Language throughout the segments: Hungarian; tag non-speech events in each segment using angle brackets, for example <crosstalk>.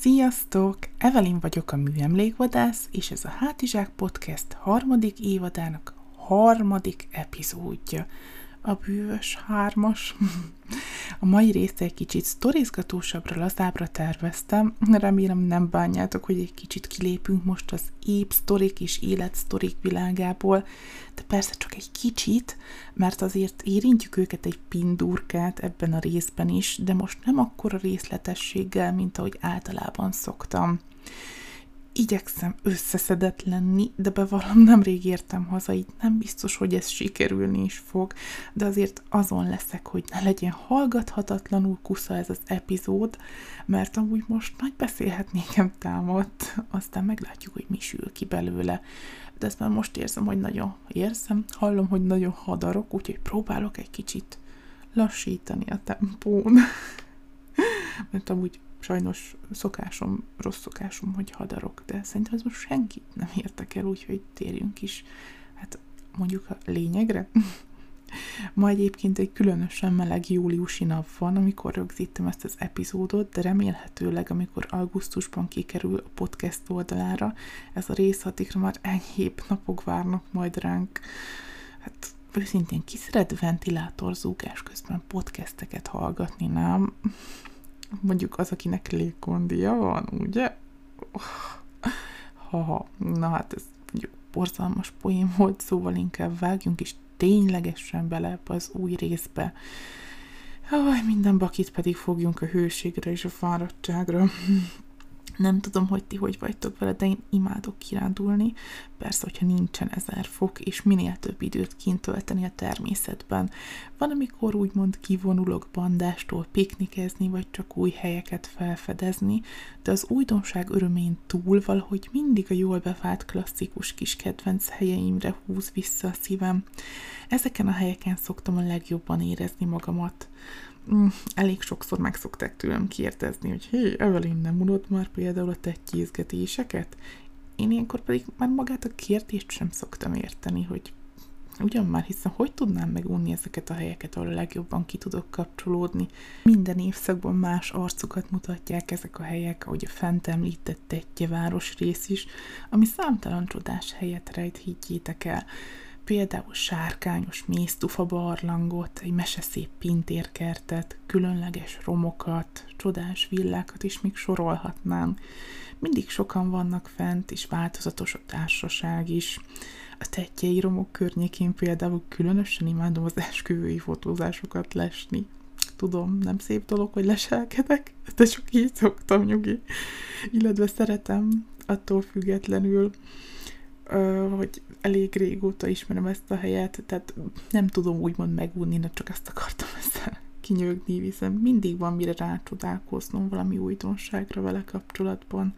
Sziasztok! Evelyn vagyok a műemlékvadász, és ez a Hátizsák Podcast harmadik évadának harmadik epizódja. A bűvös hármas. A mai részt egy kicsit sztorizgatósabbra, lazábbra terveztem. Remélem nem bánjátok, hogy egy kicsit kilépünk most az épp sztorik és életsztorik világából, de persze csak egy kicsit, mert azért érintjük őket egy pindurkát ebben a részben is, de most nem akkora részletességgel, mint ahogy általában szoktam igyekszem összeszedett lenni, de bevallom, nemrég értem haza, így nem biztos, hogy ez sikerülni is fog, de azért azon leszek, hogy ne legyen hallgathatatlanul kusza ez az epizód, mert amúgy most nagy beszélhetnékem támadt, aztán meglátjuk, hogy mi sül ki belőle. De ezt már most érzem, hogy nagyon érzem, hallom, hogy nagyon hadarok, úgyhogy próbálok egy kicsit lassítani a tempón. <laughs> mert amúgy sajnos szokásom, rossz szokásom, hogy hadarok, de szerintem ez most senkit nem értek el, úgyhogy térjünk is, hát mondjuk a lényegre. <laughs> Ma egyébként egy különösen meleg júliusi nap van, amikor rögzítem ezt az epizódot, de remélhetőleg, amikor augusztusban kikerül a podcast oldalára, ez a rész addigra már enyhébb napok várnak majd ránk. Hát őszintén ki szeret ventilátorzúgás közben podcasteket hallgatni, nem? Mondjuk az, akinek légkondia van, ugye? Ha, na hát ez mondjuk borzalmas poén volt, szóval inkább vágjunk is ténylegesen bele az új részbe. Aj, minden bakit pedig fogjunk a hőségre és a fáradtságra. Nem tudom, hogy ti hogy vagytok vele, de én imádok kirándulni. Persze, hogyha nincsen ezer fok, és minél több időt kint tölteni a természetben. Van, amikor úgymond kivonulok bandástól piknikezni, vagy csak új helyeket felfedezni, de az újdonság örömén túl valahogy mindig a jól bevált klasszikus kis kedvenc helyeimre húz vissza a szívem. Ezeken a helyeken szoktam a legjobban érezni magamat. Mm, elég sokszor meg szokták tőlem kérdezni, hogy hé, Evelyn, nem unod már például a tettyézgetéseket? Én ilyenkor pedig már magát a kérdést sem szoktam érteni, hogy ugyan már hiszen hogy tudnám megunni ezeket a helyeket, ahol a legjobban ki tudok kapcsolódni. Minden évszakban más arcukat mutatják ezek a helyek, ahogy a fent említett Tetje város rész is, ami számtalan csodás helyet rejt, higgyétek el például sárkányos méztufa barlangot, egy meseszép pintérkertet, különleges romokat, csodás villákat is még sorolhatnánk. Mindig sokan vannak fent, és változatos a társaság is. A tetjei romok környékén például különösen imádom az esküvői fotózásokat lesni. Tudom, nem szép dolog, hogy leselkedek, de csak így szoktam nyugi. Illetve szeretem attól függetlenül, hogy elég régóta ismerem ezt a helyet, tehát nem tudom úgymond megúni, de csak ezt akartam <laughs> ezzel kinyögni, viszont mindig van mire rácsodálkoznom valami újdonságra vele kapcsolatban.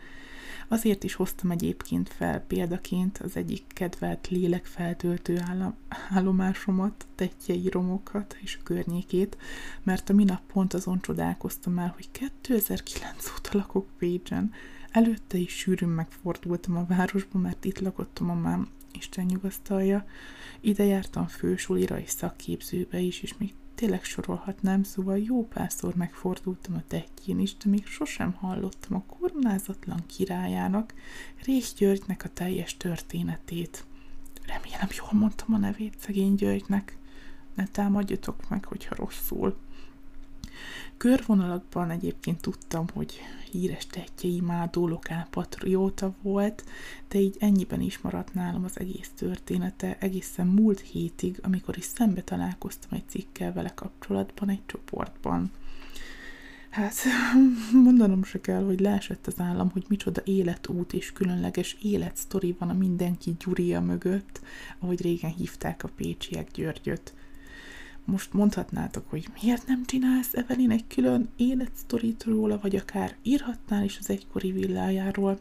Azért is hoztam egyébként fel példaként az egyik kedvelt lélekfeltöltő állom, állomásomat, tetjei romokat és a környékét, mert a minap pont azon csodálkoztam el, hogy 2009 óta lakok Pécsen, Előtte is sűrűn megfordultam a városba, mert itt lakott a mamám, Isten nyugasztalja. Ide jártam fősulira és szakképzőbe is, és még tényleg sorolhatnám, szóval jó párszor megfordultam a tetjén is, de még sosem hallottam a koronázatlan királyának, Rész Györgynek a teljes történetét. Remélem jól mondtam a nevét szegény Györgynek. Ne támadjatok meg, hogyha rosszul. Körvonalakban egyébként tudtam, hogy híres tettje imádó lokálpatrióta volt, de így ennyiben is maradt nálam az egész története, egészen múlt hétig, amikor is szembe találkoztam egy cikkel vele kapcsolatban egy csoportban. Hát, <laughs> mondanom se kell, hogy leesett az állam, hogy micsoda életút és különleges életsztori van a mindenki Gyuria mögött, ahogy régen hívták a pécsiek Györgyöt most mondhatnátok, hogy miért nem csinálsz Evelyn egy külön életsztorit róla, vagy akár írhatnál is az egykori villájáról,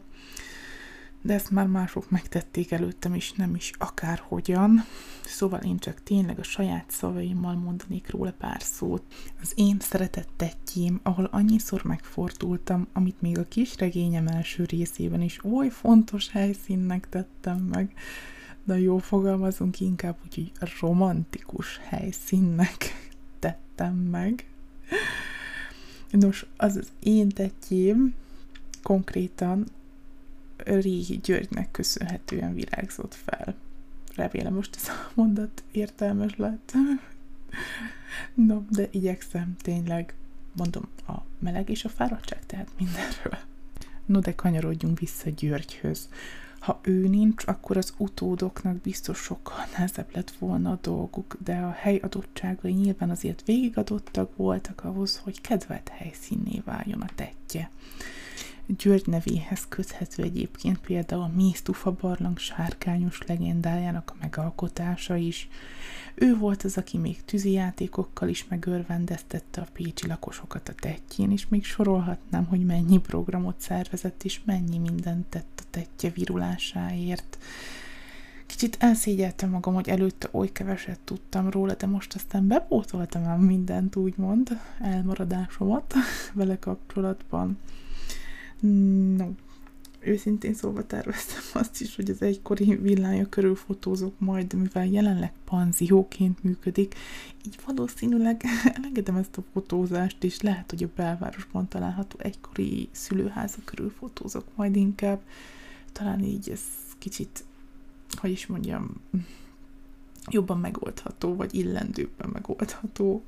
de ezt már mások megtették előttem is, nem is akárhogyan. Szóval én csak tényleg a saját szavaimmal mondanék róla pár szót. Az én szeretett tetjém, ahol annyiszor megfordultam, amit még a kis regényem első részében is oly fontos helyszínnek tettem meg, de jó fogalmazunk inkább úgy, hogy romantikus helyszínnek <laughs> tettem meg. Nos, az az én tetjém, konkrétan Régi Györgynek köszönhetően virágzott fel. Remélem most ez a mondat értelmes lett. <laughs> no, de igyekszem tényleg, mondom, a meleg és a fáradtság, tehát mindenről. No, de kanyarodjunk vissza Györgyhöz. Ha ő nincs, akkor az utódoknak biztos sokkal nehezebb lett volna a dolguk, de a hely adottságai nyilván azért végigadottak voltak ahhoz, hogy kedvelt helyszínné váljon a tetje. György nevéhez köthető egyébként például a Mésztufa barlang sárkányos legendájának a megalkotása is. Ő volt az, aki még tűzijátékokkal is megörvendeztette a pécsi lakosokat a tettjén, és még sorolhatnám, hogy mennyi programot szervezett, és mennyi mindent tett a tettje virulásáért. Kicsit elszégyeltem magam, hogy előtte oly keveset tudtam róla, de most aztán bepótoltam el mindent, úgymond, elmaradásomat <laughs> vele kapcsolatban. No, őszintén szóval terveztem <laughs> azt is, hogy az egykori villája körül fotózok majd, mivel jelenleg panzióként működik, így valószínűleg <laughs> elengedem ezt a fotózást, és lehet, hogy a belvárosban található egykori szülőháza körül fotózok majd inkább. Talán így ez kicsit, hogy is mondjam, jobban megoldható, vagy illendőbben megoldható.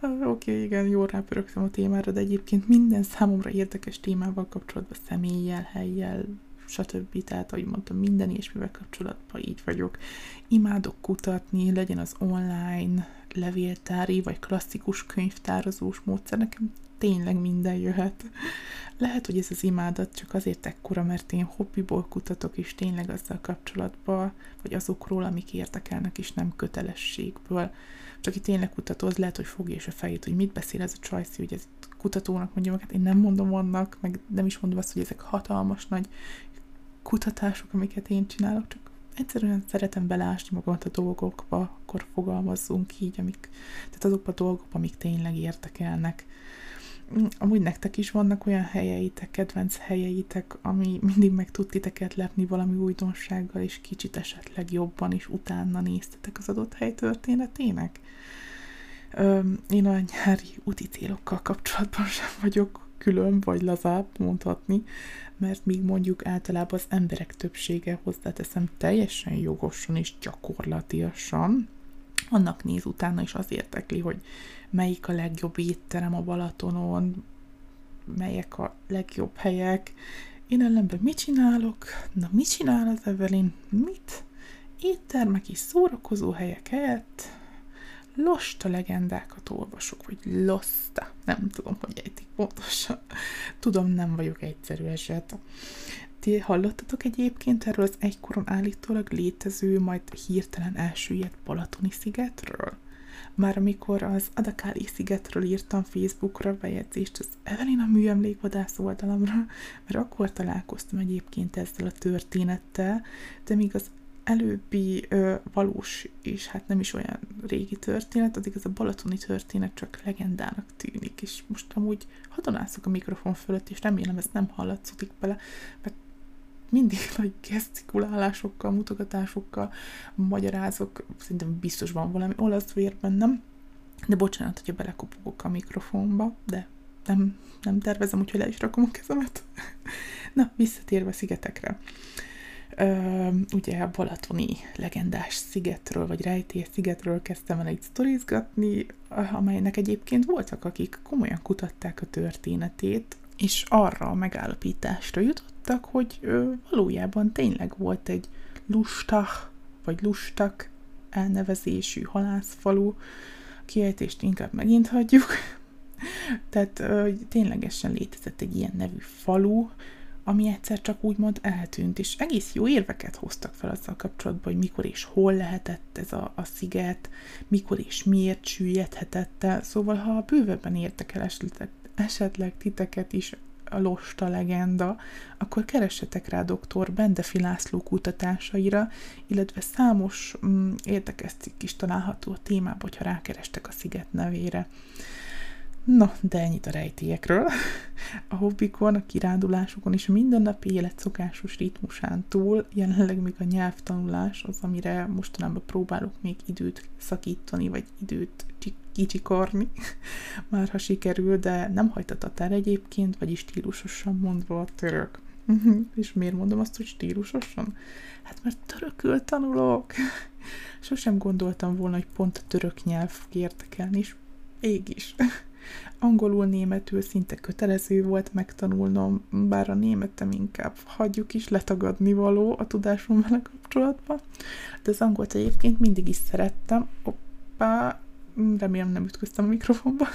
Oké, okay, igen, jól rápörögtem a témára, de egyébként minden számomra érdekes témával kapcsolatban, személlyel, helyjel, stb. Tehát, ahogy mondtam, minden ilyesmivel kapcsolatban így vagyok. Imádok kutatni, legyen az online, levéltári, vagy klasszikus könyvtározós módszer, nekem tényleg minden jöhet. Lehet, hogy ez az imádat csak azért ekkora, mert én hobbiból kutatok, és tényleg azzal kapcsolatban, vagy azokról, amik érdekelnek, és nem kötelességből. Csak itt tényleg kutató, az lehet, hogy fogja és a fejét, hogy mit beszél ez a Csajci, hogy ez kutatónak mondja meg, hát én nem mondom annak, meg nem is mondom azt, hogy ezek hatalmas nagy kutatások, amiket én csinálok, csak egyszerűen szeretem beleásni magamat a dolgokba, akkor fogalmazzunk így, amik, tehát azokba a dolgokba, amik tényleg érdekelnek. Amúgy nektek is vannak olyan helyeitek, kedvenc helyeitek, ami mindig meg tud titeket lepni valami újdonsággal, és kicsit esetleg jobban is utána néztetek az adott hely történetének? Én a nyári úti célokkal kapcsolatban sem vagyok külön vagy lazább mondhatni, mert míg mondjuk általában az emberek többsége hozzáteszem teljesen jogosan és gyakorlatiasan, annak néz utána is az értekli, hogy melyik a legjobb étterem a Balatonon, melyek a legjobb helyek. Én ellenben mit csinálok? Na, mit csinál az Evelyn? Mit? Éttermek és szórakozó helyek helyett losta legendákat olvasok, vagy losta, nem tudom, hogy ejtik pontosan. Tudom, nem vagyok egyszerű eset. Ti hallottatok egyébként erről az egykoron állítólag létező, majd hirtelen elsüllyedt Balatoni szigetről? Már amikor az Adakáli szigetről írtam Facebookra bejegyzést az Evelina műemlékvadász oldalamra, mert akkor találkoztam egyébként ezzel a történettel, de még az előbbi ö, valós és hát nem is olyan régi történet, addig ez a balatoni történet csak legendának tűnik, és most amúgy hadonászok a mikrofon fölött, és remélem ez nem hallatszódik bele, mert mindig <laughs> nagy gesztikulálásokkal, mutogatásokkal magyarázok, szerintem biztos van valami olasz vér bennem, de bocsánat, hogyha belekopogok a mikrofonba, de nem, nem tervezem, úgyhogy le is rakom a kezemet. <laughs> Na, visszatérve szigetekre. Ö, ugye a Balatoni legendás szigetről, vagy rejtély szigetről kezdtem el egy sztorizgatni, amelynek egyébként voltak, akik komolyan kutatták a történetét, és arra a megállapításra jutottak, hogy ö, valójában tényleg volt egy lustach, vagy lustak elnevezésű halászfalu, kiejtést inkább megint hagyjuk. <laughs> Tehát ö, ténylegesen létezett egy ilyen nevű falu, ami egyszer csak úgymond eltűnt, és egész jó érveket hoztak fel azzal kapcsolatban, hogy mikor és hol lehetett ez a, a sziget, mikor és miért süllyedhetett el. Szóval, ha bővebben értek el esetleg, esetleg titeket is losta legenda, akkor keressetek rá dr. Bendefi László kutatásaira, illetve számos mm, érdekes cikk is található a témában, hogyha rákerestek a sziget nevére. Na, de ennyit a rejtélyekről. A hobbikon, a kirándulásokon és a mindennapi élet szokásos ritmusán túl jelenleg még a nyelvtanulás az, amire mostanában próbálok még időt szakítani, vagy időt kicsikarni, <laughs> már ha sikerül, de nem hajtatott el egyébként, vagyis stílusosan mondva a török. <laughs> és miért mondom azt, hogy stílusosan? Hát mert törökül tanulok. <laughs> Sosem gondoltam volna, hogy pont a török nyelv érdekelni, és ég is. Angolul, németül szinte kötelező volt megtanulnom, bár a németem inkább hagyjuk is letagadni való a tudásom vele kapcsolatban. De az angolt egyébként mindig is szerettem. Oppá, remélem nem ütköztem a mikrofonba.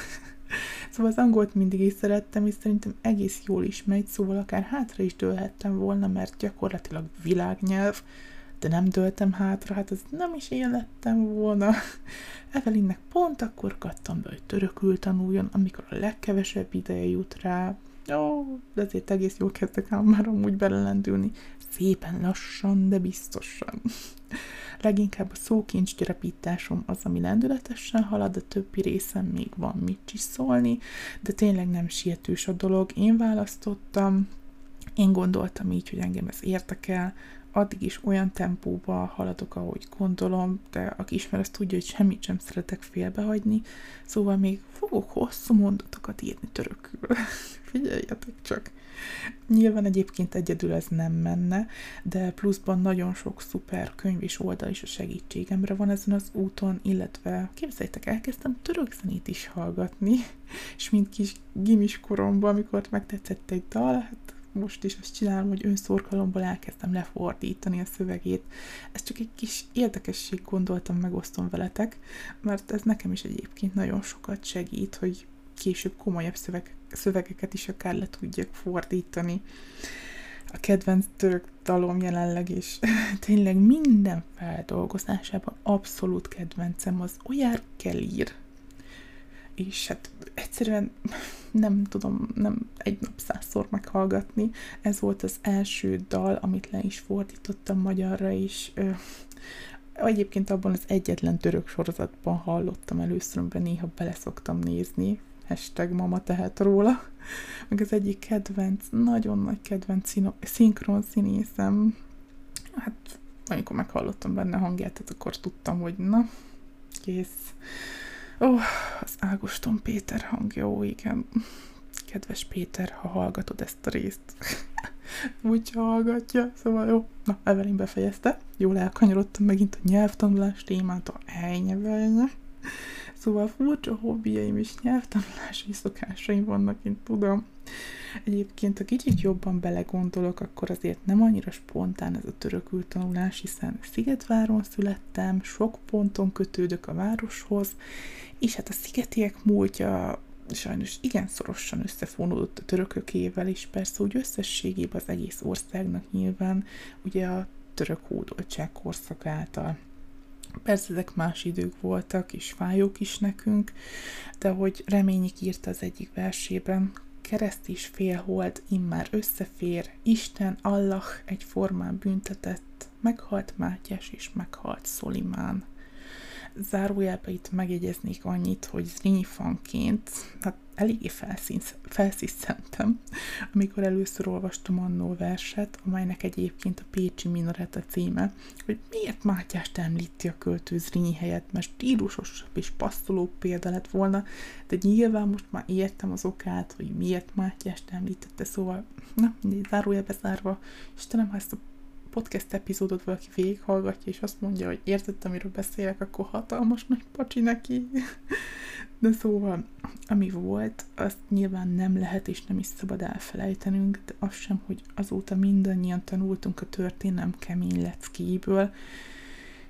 <laughs> szóval az angolt mindig is szerettem, és szerintem egész jól is megy, szóval akár hátra is dőlhettem volna, mert gyakorlatilag világnyelv, de nem döltem hátra, hát ez nem is én lettem volna. <laughs> Evelinnek pont akkor kattam be, hogy törökül tanuljon, amikor a legkevesebb ideje jut rá. Ó, de azért egész jól kezdtek ám már amúgy belelendülni. Szépen lassan, de biztosan. <laughs> Leginkább a szókincs gyarapításom az, ami lendületesen halad, a többi részem még van mit is szólni, de tényleg nem sietős a dolog. Én választottam, én gondoltam így, hogy engem ez érdekel, addig is olyan tempóba haladok, ahogy gondolom, de aki ismer, azt tudja, hogy semmit sem szeretek félbehagyni, szóval még fogok hosszú mondatokat írni törökül. <laughs> Figyeljetek csak! Nyilván egyébként egyedül ez nem menne, de pluszban nagyon sok szuper könyv és oldal is a segítségemre van ezen az úton, illetve képzeljétek, elkezdtem török zenét is hallgatni, <laughs> és mint kis gimis koromban, amikor megtetszett egy dal, hát most is azt csinálom, hogy önszorgalomból elkezdtem lefordítani a szövegét. Ez csak egy kis érdekesség gondoltam, megosztom veletek, mert ez nekem is egyébként nagyon sokat segít, hogy később komolyabb szöveg, szövegeket is akár le tudjak fordítani. A kedvenc török dalom jelenleg is <laughs> tényleg minden feldolgozásában abszolút kedvencem az Oyár Kelír és hát egyszerűen nem tudom, nem egy nap százszor meghallgatni. Ez volt az első dal, amit le is fordítottam magyarra, és ö, egyébként abban az egyetlen török sorozatban hallottam először, amiben néha beleszoktam nézni, hashtag mama tehet róla, meg az egyik kedvenc, nagyon nagy kedvenc szinkron színészem, hát amikor meghallottam benne hangját, tehát akkor tudtam, hogy na, kész Ó, az Ágoston Péter hangja, ó, igen. Kedves Péter, ha hallgatod ezt a részt. <laughs> Úgy hallgatja, szóval jó. Na, Evelyn befejezte. Jól elkanyarodtam megint a nyelvtanulás témát, a ejnyevelnye. Szóval furcsa hobbiaim és nyelvtanulási szokásaim vannak, én tudom. Egyébként, ha kicsit jobban belegondolok, akkor azért nem annyira spontán ez a törökül tanulás, hiszen Szigetváron születtem, sok ponton kötődök a városhoz, és hát a szigetiek múltja sajnos igen szorosan összefonódott a törökökével, és persze úgy összességében az egész országnak nyilván ugye a török hódoltság korszak által. Persze ezek más idők voltak, és fájók is nekünk, de hogy reményik írta az egyik versében, kereszt is félhold, immár összefér, Isten, Allah egyformán büntetett, meghalt Mátyás és meghalt Szolimán. Zárójelbe itt megjegyeznék annyit, hogy Zrínyifanként, hát eléggé felszíszentem, amikor először olvastam annó verset, amelynek egyébként a Pécsi Minaret a címe, hogy miért Mátyást említi a költő Zrínyi helyett, mert stílusosabb és passzoló példa lett volna, de nyilván most már értem az okát, hogy miért Mátyást említette, szóval, na, zárójelbe zárva, Istenem, ha ezt a podcast epizódot valaki végighallgatja, és azt mondja, hogy értett, amiről beszélek, akkor hatalmas nagy pacsi neki. De szóval, ami volt, azt nyilván nem lehet és nem is szabad elfelejtenünk, de az sem, hogy azóta mindannyian tanultunk a történelem kemény leckéből,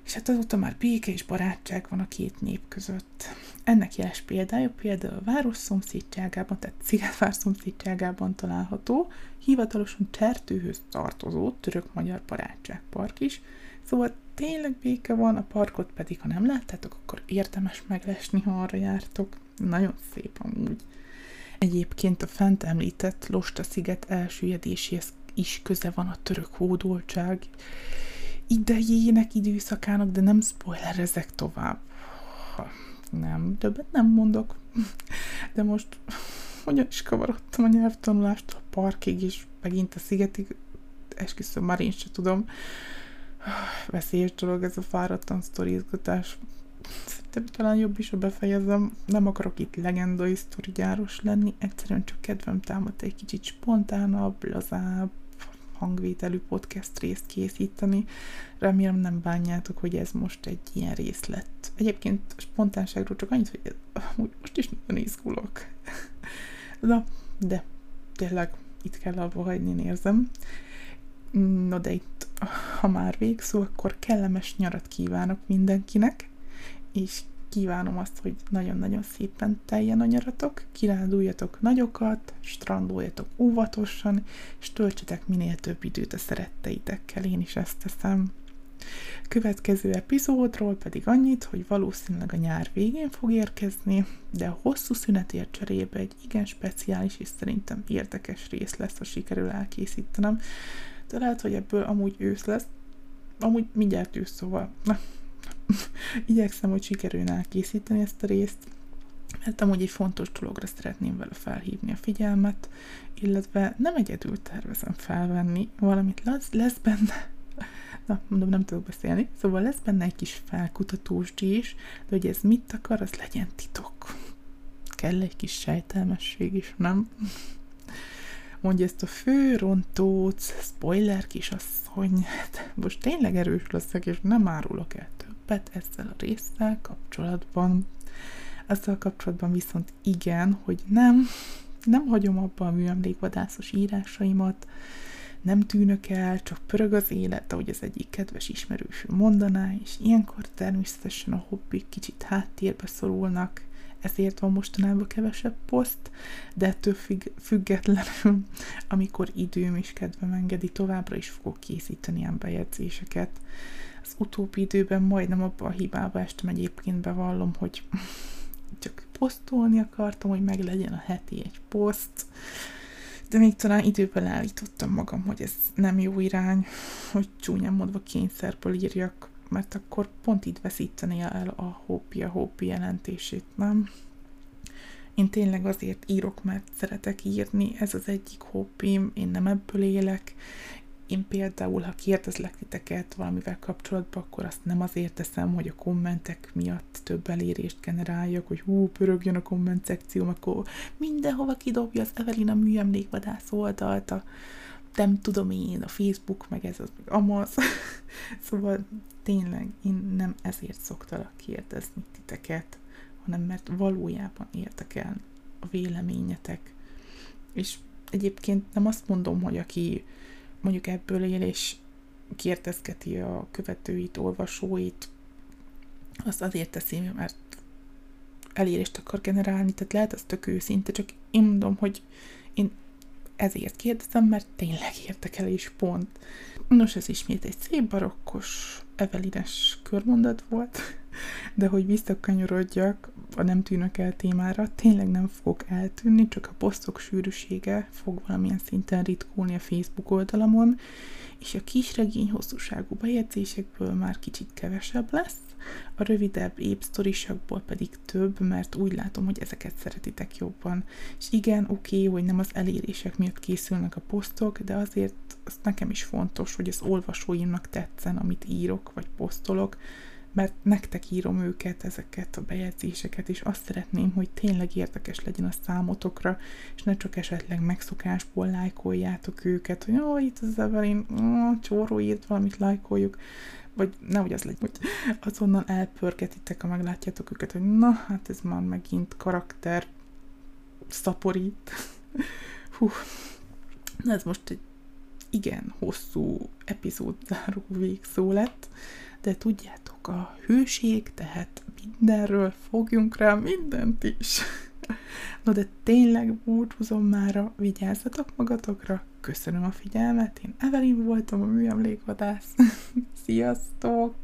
és hát azóta már béke és barátság van a két nép között. Ennek jeles példája például a város szomszédságában, tehát Szigetvár szomszédságában található, hivatalosan Csertőhöz tartozó török-magyar barátságpark is, szóval tényleg béke van, a parkot pedig, ha nem láttátok, akkor érdemes meglesni, ha arra jártok. Nagyon szép amúgy. Egyébként a fent említett Losta sziget elsüllyedéséhez is köze van a török hódoltság, idejének, időszakának, de nem spoilerezek tovább. Nem, többet nem mondok. <laughs> De most <laughs> hogyan is kavarodtam a nyelvtanulást a parkig, és megint a szigetig, esküszöm, már én sem tudom. Veszélyes dolog ez a fáradtan sztorizgatás. Szerintem talán jobb is, ha befejezem. Nem akarok itt legendai sztorigyáros lenni, egyszerűen csak kedvem támadt egy kicsit spontánabb, lazább, hangvételű podcast részt készíteni. Remélem nem bánjátok, hogy ez most egy ilyen rész lett. Egyébként spontánságról csak annyit, hogy most is nagyon izgulok. Na, de tényleg itt kell abba hagyni, én érzem. No, de itt, ha már végszó, akkor kellemes nyarat kívánok mindenkinek, és kívánom azt, hogy nagyon-nagyon szépen teljen a nyaratok, kiránduljatok nagyokat, strandoljatok óvatosan, és töltsetek minél több időt a szeretteitekkel, én is ezt teszem. Következő epizódról pedig annyit, hogy valószínűleg a nyár végén fog érkezni, de a hosszú szünetért cserébe egy igen speciális és szerintem érdekes rész lesz, ha sikerül elkészítenem. De lehet, hogy ebből amúgy ősz lesz, amúgy mindjárt ősz, szóval. Na, <laughs> igyekszem, hogy sikerülne elkészíteni ezt a részt, mert amúgy egy fontos dologra szeretném vele felhívni a figyelmet, illetve nem egyedül tervezem felvenni, valamit lesz, lesz benne, <laughs> na, mondom, nem tudok beszélni, szóval lesz benne egy kis felkutatós is, de hogy ez mit akar, az legyen titok. Kell egy kis sejtelmesség is, nem? <laughs> Mondja ezt a főrontóc, spoiler kisasszony, hát most tényleg erős leszek, és nem árulok el többet ezzel a résszel kapcsolatban. Ezzel kapcsolatban viszont igen, hogy nem, nem hagyom abba a műemlékvadászos írásaimat, nem tűnök el, csak pörög az élet, ahogy az egyik kedves ismerősű mondaná, és ilyenkor természetesen a hobbik kicsit háttérbe szorulnak, ezért van mostanában kevesebb poszt, de ettől függ, függetlenül, <laughs> amikor időm és kedvem engedi, továbbra is fogok készíteni ilyen bejegyzéseket. Az utóbbi időben majdnem abba a hibába estem egyébként bevallom, hogy <laughs> csak posztolni akartam, hogy meg legyen a heti egy poszt, de még talán időben állítottam magam, hogy ez nem jó irány, <laughs> hogy csúnyán mondva kényszerből írjak, mert akkor pont itt veszíteni el a hobbi, a hobbi jelentését, nem? Én tényleg azért írok, mert szeretek írni, ez az egyik hobbim, én nem ebből élek, én például, ha kérdezlek titeket valamivel kapcsolatban, akkor azt nem azért teszem, hogy a kommentek miatt több elérést generáljak, hogy hú, pörögjön a komment szekcióm, akkor mindenhova kidobja az Evelina műemlékvadász oldalt, a, nem tudom én, a Facebook, meg ez az, meg amaz. <laughs> szóval tényleg én nem ezért szoktalak kérdezni titeket, hanem mert valójában érdekel a véleményetek. És egyébként nem azt mondom, hogy aki mondjuk ebből él, és kérdezgeti a követőit, olvasóit, azt azért teszi, mert elérést akar generálni, tehát lehet az tök őszinte, csak én mondom, hogy én ezért kérdezem, mert tényleg érdekel és pont. Nos, ez ismét egy szép barokkos, evelines körmondat volt, de hogy visszakanyarodjak a nem tűnök el témára, tényleg nem fogok eltűnni, csak a posztok sűrűsége fog valamilyen szinten ritkulni a Facebook oldalamon, és a kisregény hosszúságú bejegyzésekből már kicsit kevesebb lesz, a rövidebb épp sztorisakból pedig több, mert úgy látom, hogy ezeket szeretitek jobban. És igen, oké, okay, hogy nem az elérések miatt készülnek a posztok, de azért az nekem is fontos, hogy az olvasóimnak tetszen, amit írok vagy posztolok, mert nektek írom őket, ezeket a bejegyzéseket, és azt szeretném, hogy tényleg érdekes legyen a számotokra, és ne csak esetleg megszokásból lájkoljátok őket, hogy ó, itt az Evelyn, ó, csóró írt valamit, lájkoljuk, vagy nehogy az legyen, hogy azonnal elpörgetitek, ha meglátjátok őket, hogy na, hát ez már megint karakter szaporít. <laughs> Hú, na ez most egy igen hosszú epizód záró végszó lett, de tudjátok, a hőség, tehát mindenről fogjunk rá mindent is. <laughs> No de tényleg búcsúzom mára, vigyázzatok magatokra, köszönöm a figyelmet, én Evelyn voltam a műemlékvadász. <laughs> Sziasztok!